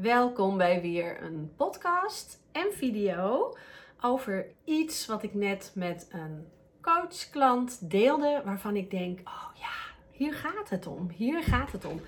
Welkom bij weer een podcast en video over iets wat ik net met een coachklant deelde, waarvan ik denk: oh ja, hier gaat het om. Hier gaat het om.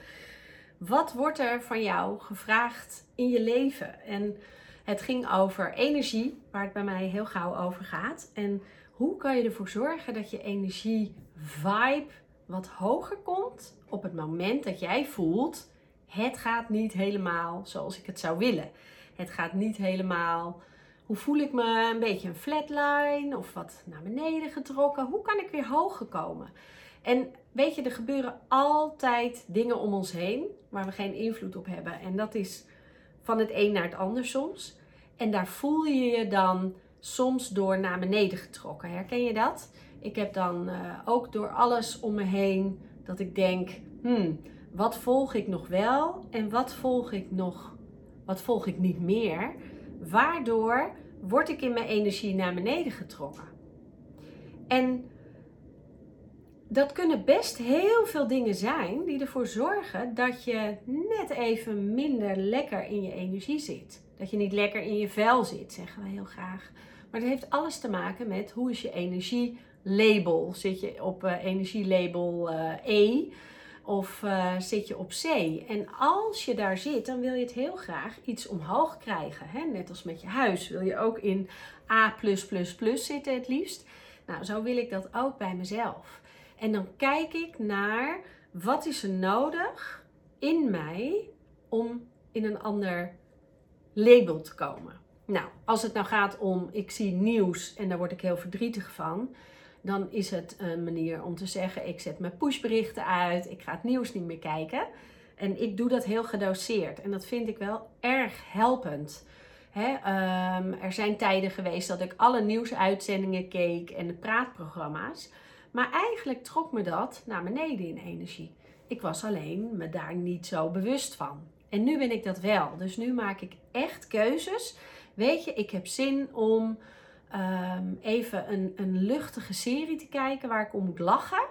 Wat wordt er van jou gevraagd in je leven? En het ging over energie, waar het bij mij heel gauw over gaat. En hoe kan je ervoor zorgen dat je energie vibe wat hoger komt op het moment dat jij voelt: het gaat niet helemaal zoals ik het zou willen. Het gaat niet helemaal. Hoe voel ik me? Een beetje een flatline of wat naar beneden getrokken? Hoe kan ik weer hoger komen? En weet je, er gebeuren altijd dingen om ons heen waar we geen invloed op hebben. En dat is van het een naar het ander soms. En daar voel je je dan soms door naar beneden getrokken. Herken je dat? Ik heb dan uh, ook door alles om me heen dat ik denk, hmm, wat volg ik nog wel en wat volg ik nog, wat volg ik niet meer? Waardoor word ik in mijn energie naar beneden getrokken. En dat kunnen best heel veel dingen zijn die ervoor zorgen dat je net even minder lekker in je energie zit. Dat je niet lekker in je vel zit, zeggen we heel graag. Maar dat heeft alles te maken met hoe is je energielabel. Zit je op uh, energielabel E of uh, zit je op C? En als je daar zit, dan wil je het heel graag iets omhoog krijgen. Hè? Net als met je huis wil je ook in A zitten het liefst. Nou, zo wil ik dat ook bij mezelf. En dan kijk ik naar wat is er nodig in mij om in een ander label te komen. Nou, als het nou gaat om ik zie nieuws en daar word ik heel verdrietig van, dan is het een manier om te zeggen: ik zet mijn pushberichten uit, ik ga het nieuws niet meer kijken. En ik doe dat heel gedoseerd en dat vind ik wel erg helpend. um, er zijn tijden geweest dat ik alle nieuwsuitzendingen keek en de praatprogramma's. Maar eigenlijk trok me dat naar beneden in energie. Ik was alleen me daar niet zo bewust van. En nu ben ik dat wel. Dus nu maak ik echt keuzes. Weet je, ik heb zin om um, even een, een luchtige serie te kijken waar ik om moet lachen.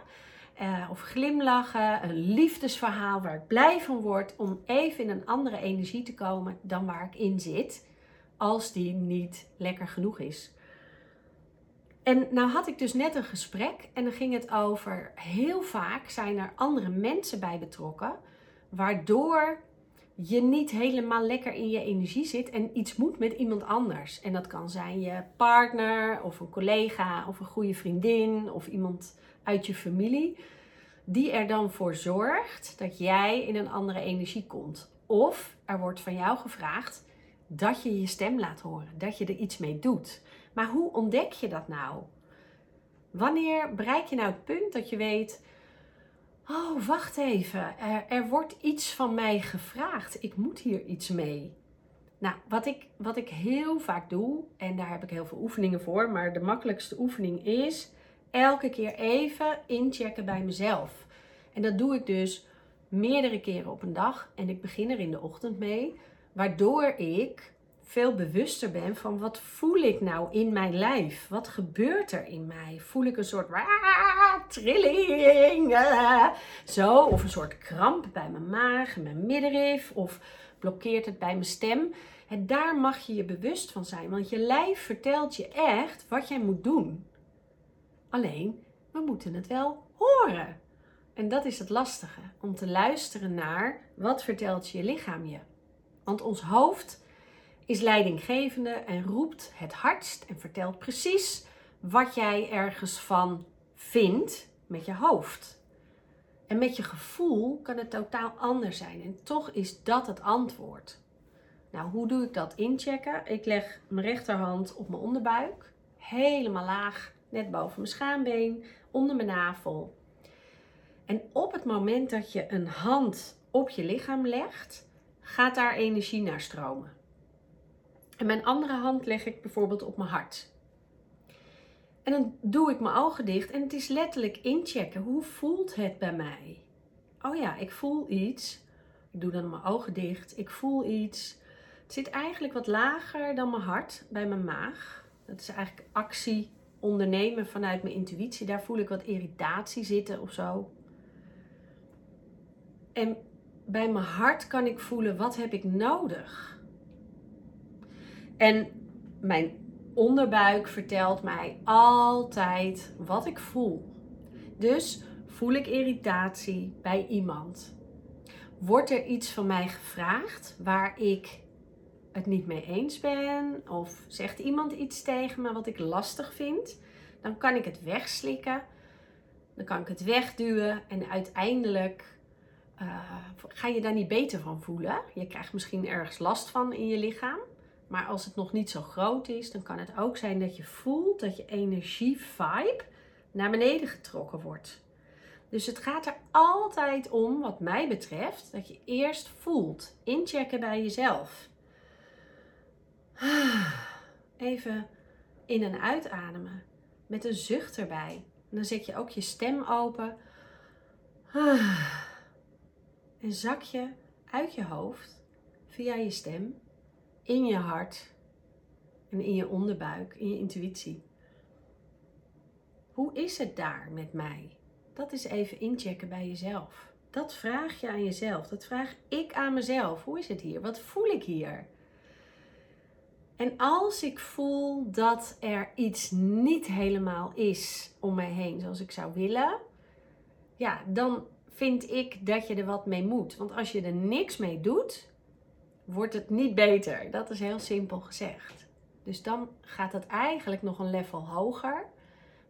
Uh, of glimlachen, een liefdesverhaal waar ik blij van word. Om even in een andere energie te komen dan waar ik in zit. Als die niet lekker genoeg is. En nou had ik dus net een gesprek en dan ging het over heel vaak zijn er andere mensen bij betrokken, waardoor je niet helemaal lekker in je energie zit en iets moet met iemand anders. En dat kan zijn je partner of een collega of een goede vriendin of iemand uit je familie, die er dan voor zorgt dat jij in een andere energie komt. Of er wordt van jou gevraagd dat je je stem laat horen, dat je er iets mee doet. Maar hoe ontdek je dat nou? Wanneer bereik je nou het punt dat je weet: oh, wacht even, er, er, wordt iets van mij gevraagd, ik moet hier iets mee. Nou, wat ik, wat ik heel vaak doe, en daar heb ik heel veel oefeningen voor, maar de makkelijkste oefening is elke keer even inchecken bij mezelf. En dat doe ik dus meerdere keren op een dag en ik begin er in de ochtend mee, waardoor ik veel bewuster ben van wat voel ik nou in mijn lijf? Wat gebeurt er in mij? Voel ik een soort trilling? zo, of een soort kramp bij mijn maag, mijn middenrif, of blokkeert het bij mijn stem? En daar mag je je bewust van zijn, want je lijf vertelt je echt wat jij moet doen. Alleen, we moeten het wel horen. En dat is het lastige, om te luisteren naar wat vertelt je lichaam je. Want ons hoofd is leidinggevende en roept het hardst en vertelt precies wat jij ergens van vindt met je hoofd. En met je gevoel kan het totaal anders zijn. En toch is dat het antwoord. Nou, hoe doe ik dat inchecken? Ik leg mijn rechterhand op mijn onderbuik, helemaal laag, net boven mijn schaambeen, onder mijn navel. En op het moment dat je een hand op je lichaam legt, gaat daar energie naar stromen. En mijn andere hand leg ik bijvoorbeeld op mijn hart. En dan doe ik mijn ogen dicht en het is letterlijk inchecken. Hoe voelt het bij mij? Oh ja, ik voel iets. Ik doe dan mijn ogen dicht. Ik voel iets. Het zit eigenlijk wat lager dan mijn hart, bij mijn maag. Dat is eigenlijk actie ondernemen vanuit mijn intuïtie. Daar voel ik wat irritatie zitten of zo. En bij mijn hart kan ik voelen wat heb ik nodig. En mijn onderbuik vertelt mij altijd wat ik voel. Dus voel ik irritatie bij iemand? Wordt er iets van mij gevraagd waar ik het niet mee eens ben? Of zegt iemand iets tegen me wat ik lastig vind? Dan kan ik het wegslikken. Dan kan ik het wegduwen. En uiteindelijk uh, ga je daar niet beter van voelen. Je krijgt misschien ergens last van in je lichaam. Maar als het nog niet zo groot is, dan kan het ook zijn dat je voelt dat je energie, vibe, naar beneden getrokken wordt. Dus het gaat er altijd om, wat mij betreft, dat je eerst voelt. Inchecken bij jezelf. Even in- en uitademen. Met een zucht erbij. En dan zet je ook je stem open. En zak je uit je hoofd via je stem in je hart en in je onderbuik, in je intuïtie. Hoe is het daar met mij? Dat is even inchecken bij jezelf. Dat vraag je aan jezelf. Dat vraag ik aan mezelf. Hoe is het hier? Wat voel ik hier? En als ik voel dat er iets niet helemaal is om mij heen zoals ik zou willen, ja, dan vind ik dat je er wat mee moet. Want als je er niks mee doet, wordt het niet beter. Dat is heel simpel gezegd. Dus dan gaat het eigenlijk nog een level hoger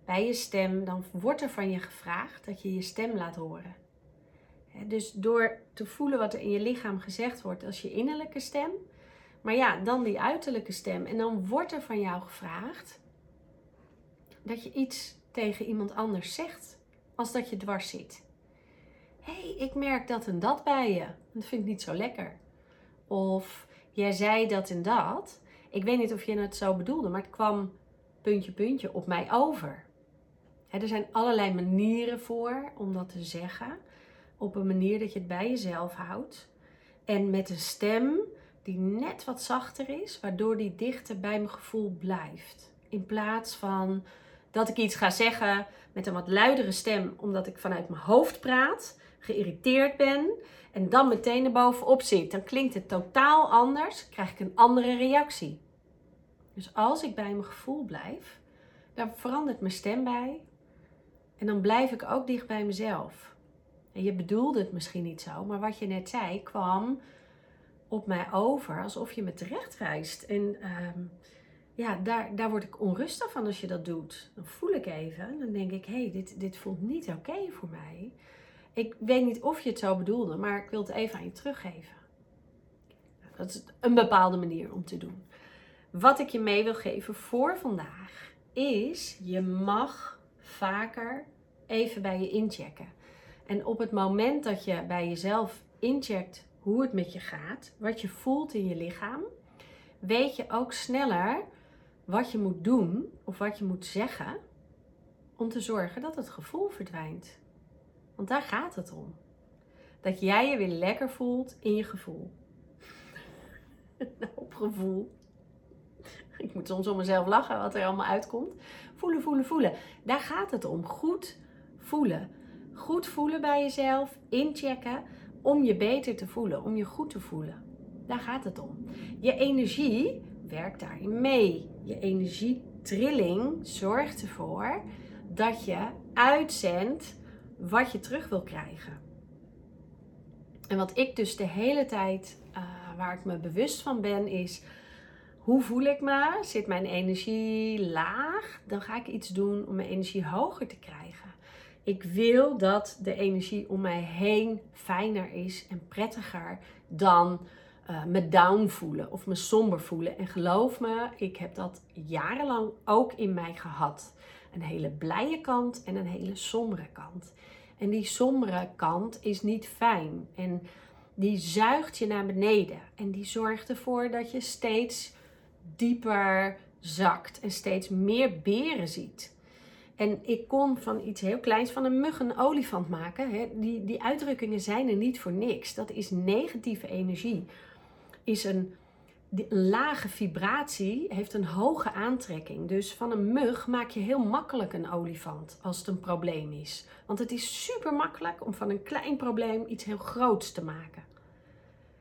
bij je stem. Dan wordt er van je gevraagd dat je je stem laat horen. Dus door te voelen wat er in je lichaam gezegd wordt als je innerlijke stem. Maar ja, dan die uiterlijke stem. En dan wordt er van jou gevraagd dat je iets tegen iemand anders zegt als dat je dwars zit. Hé, hey, ik merk dat en dat bij je. Dat vind ik niet zo lekker. Of jij zei dat en dat. Ik weet niet of je het zo bedoelde, maar het kwam puntje puntje op mij over. er zijn allerlei manieren voor om dat te zeggen. Op een manier dat je het bij jezelf houdt. En met een stem die net wat zachter is, waardoor die dichter bij mijn gevoel blijft. In plaats van dat ik iets ga zeggen met een wat luidere stem, omdat ik vanuit mijn hoofd praat, geïrriteerd ben en dan meteen erbovenop zit, dan klinkt het totaal anders, krijg ik een andere reactie. Dus als ik bij mijn gevoel blijf, dan verandert mijn stem bij en dan blijf ik ook dicht bij mezelf. En je bedoelde het misschien niet zo, maar wat je net zei kwam op mij over alsof je me terecht wijst. En ehm, ja, daar, daar word ik onrustig van als je dat doet. Dan voel ik even, dan denk ik, hé, hey, dit, dit voelt niet oké voor mij. Ik weet niet of je het zo bedoelde, maar ik wil het even aan je teruggeven. Dat is een bepaalde manier om te doen. Wat ik je mee wil geven voor vandaag is: je mag vaker even bij je inchecken. En op het moment dat je bij jezelf incheckt hoe het met je gaat, wat je voelt in je lichaam, weet je ook sneller wat je moet doen of wat je moet zeggen om te zorgen dat het gevoel verdwijnt. Want daar gaat het om. Dat jij je weer lekker voelt in je gevoel. nou, op gevoel. Ik moet soms om mezelf lachen wat er allemaal uitkomt. Voelen, voelen, voelen. Daar gaat het om. Goed voelen. Goed voelen bij jezelf. Inchecken om je beter te voelen, om je goed te voelen. Daar gaat het om. Je energie werkt daarin mee. Je energietrilling zorgt ervoor dat je uitzendt wat je terug wil krijgen. En wat ik dus de hele tijd, uh, waar ik me bewust van ben, is hoe voel ik me? Zit mijn energie laag? Dan ga ik iets doen om mijn energie hoger te krijgen. Ik wil dat de energie om mij heen fijner is en prettiger dan uh, me down voelen of me somber voelen. En geloof me, ik heb dat jarenlang ook in mij gehad. Een hele blije kant en een hele sombere kant. En die sombere kant is niet fijn. En die zuigt je naar beneden. En die zorgt ervoor dat je steeds dieper zakt en steeds meer beren ziet. En ik kon van iets heel kleins, van een mug een olifant maken. Die, die uitdrukkingen zijn er niet voor niks. Dat is negatieve energie. Is een, een lage vibratie, heeft een hoge aantrekking. Dus van een mug maak je heel makkelijk een olifant als het een probleem is. Want het is super makkelijk om van een klein probleem iets heel groots te maken.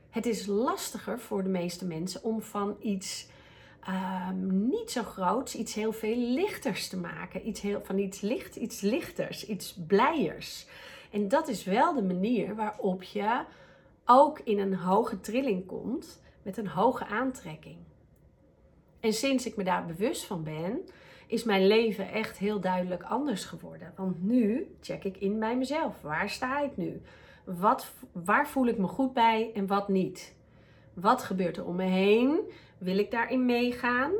Het is lastiger voor de meeste mensen om van iets ehm, niet zo groots iets heel veel lichters te maken. Iets heel, van iets licht, iets lichters, iets blijers. En dat is wel de manier waarop je ook in een hoge trilling komt met een hoge aantrekking. En sinds ik me daar bewust van ben, is mijn leven echt heel duidelijk anders geworden. Want nu check ik in bij mezelf. Waar sta ik nu? Wat, waar voel ik me goed bij en wat niet? Wat gebeurt er om me heen? Wil ik daarin meegaan?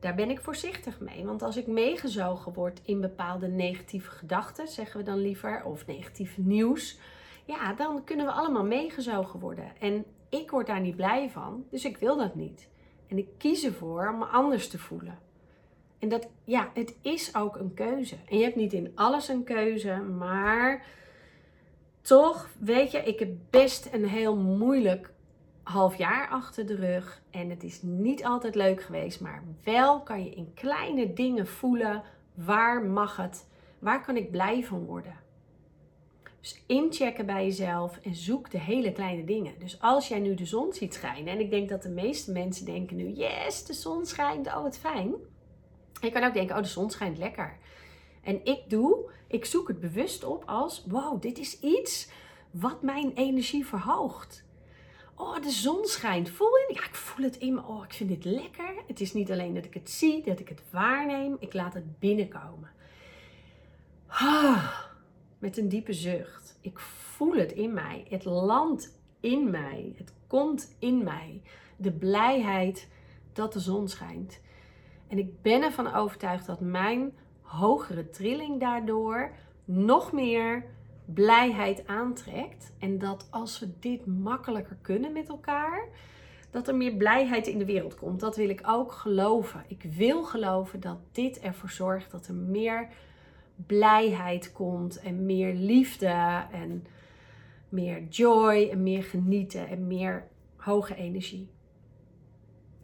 Daar ben ik voorzichtig mee. Want als ik meegezogen word in bepaalde negatieve gedachten, zeggen we dan liever, of negatief nieuws, ja, dan kunnen we allemaal meegezogen worden. En ik word daar niet blij van, dus ik wil dat niet. En ik kies ervoor om me anders te voelen. En dat, ja, het is ook een keuze. En je hebt niet in alles een keuze, maar toch, weet je, ik heb best een heel moeilijk half jaar achter de rug. En het is niet altijd leuk geweest, maar wel kan je in kleine dingen voelen waar mag het, waar kan ik blij van worden. Dus inchecken bij jezelf en zoek de hele kleine dingen. Dus als jij nu de zon ziet schijnen, en ik denk dat de meeste mensen denken nu, yes, de zon schijnt, oh wat fijn. Je kan ook denken, oh de zon schijnt lekker. En ik doe, ik zoek het bewust op als, wow, dit is iets wat mijn energie verhoogt. Oh, de zon schijnt. Voel je? Ja, ik voel het in me. Oh, ik vind dit lekker. Het is niet alleen dat ik het zie, dat ik het waarneem. Ik laat het binnenkomen. Ah, met een diepe zucht. Ik voel het in mij. Het landt in mij. Het komt in mij. De blijheid dat de zon schijnt. En ik ben ervan overtuigd dat mijn hogere trilling daardoor nog meer blijheid aantrekt. En dat als we dit makkelijker kunnen met elkaar, dat er meer blijheid in de wereld komt. Dat wil ik ook geloven. Ik wil geloven dat dit ervoor zorgt dat er meer blijheid komt en meer liefde en meer joy en meer genieten en meer hoge energie.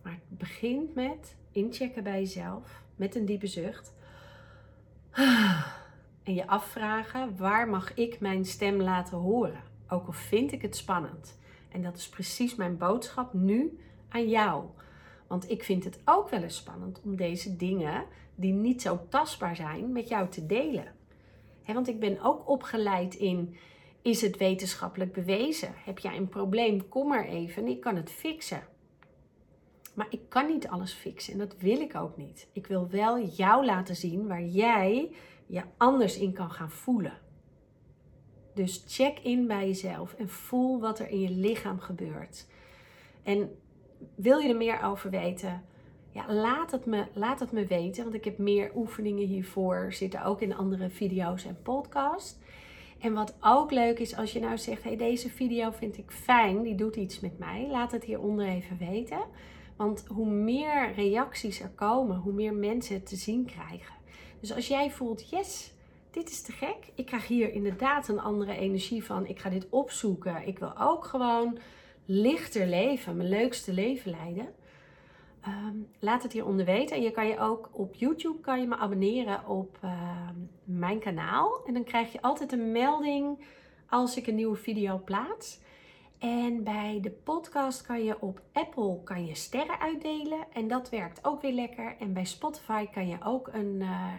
Maar het begint met inchecken bij jezelf met een diepe zucht. En je afvragen, waar mag ik mijn stem laten horen? Ook al vind ik het spannend. En dat is precies mijn boodschap nu aan jou. Want ik vind het ook wel eens spannend om deze dingen, die niet zo tastbaar zijn, met jou te delen. want ik ben ook opgeleid in, is het wetenschappelijk bewezen? Heb jij een probleem? Kom maar even, ik kan het fixen. Maar ik kan niet alles fixen en dat wil ik ook niet. Ik wil wel jou laten zien waar jij je anders in kan gaan voelen. Dus check in bij jezelf en voel wat er in je lichaam gebeurt. En wil je er meer over weten? Ja, laat het, me, laat het me weten, want ik heb meer oefeningen hiervoor zitten ook in andere video's en podcasts. En wat ook leuk is, als je nou zegt: hey, deze video vind ik fijn, die doet iets met mij, laat het hieronder even weten. Want hoe meer reacties er komen, hoe meer mensen het te zien krijgen. Dus als jij voelt, yes, dit is te gek. Ik krijg hier inderdaad een andere energie van. Ik ga dit opzoeken. Ik wil ook gewoon lichter leven, mijn leukste leven leiden. Ehm, laat het hieronder weten. En je kan je ook op YouTube kan je me abonneren op ehm, mijn kanaal. En dan krijg je altijd een melding als ik een nieuwe video plaats. En bij de podcast kan je op Apple kan je sterren uitdelen. En dat werkt ook weer lekker. En bij Spotify kan je ook een uh,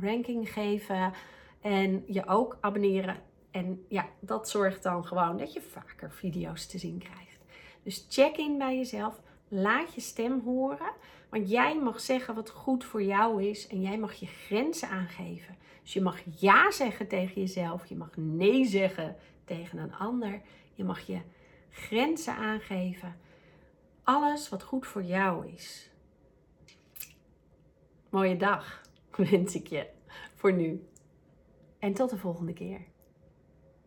ranking geven. En je ook abonneren. En ja, dat zorgt dan gewoon dat je vaker video's te zien krijgt. Dus check in bij jezelf. Laat je stem horen. Want jij mag zeggen wat goed voor jou is. En jij mag je grenzen aangeven. Dus je mag ja zeggen tegen jezelf. Je mag nee zeggen tegen een ander. Je mag je grenzen aangeven. Alles wat goed voor jou is. Mooie dag wens ik je voor nu. En tot de volgende keer.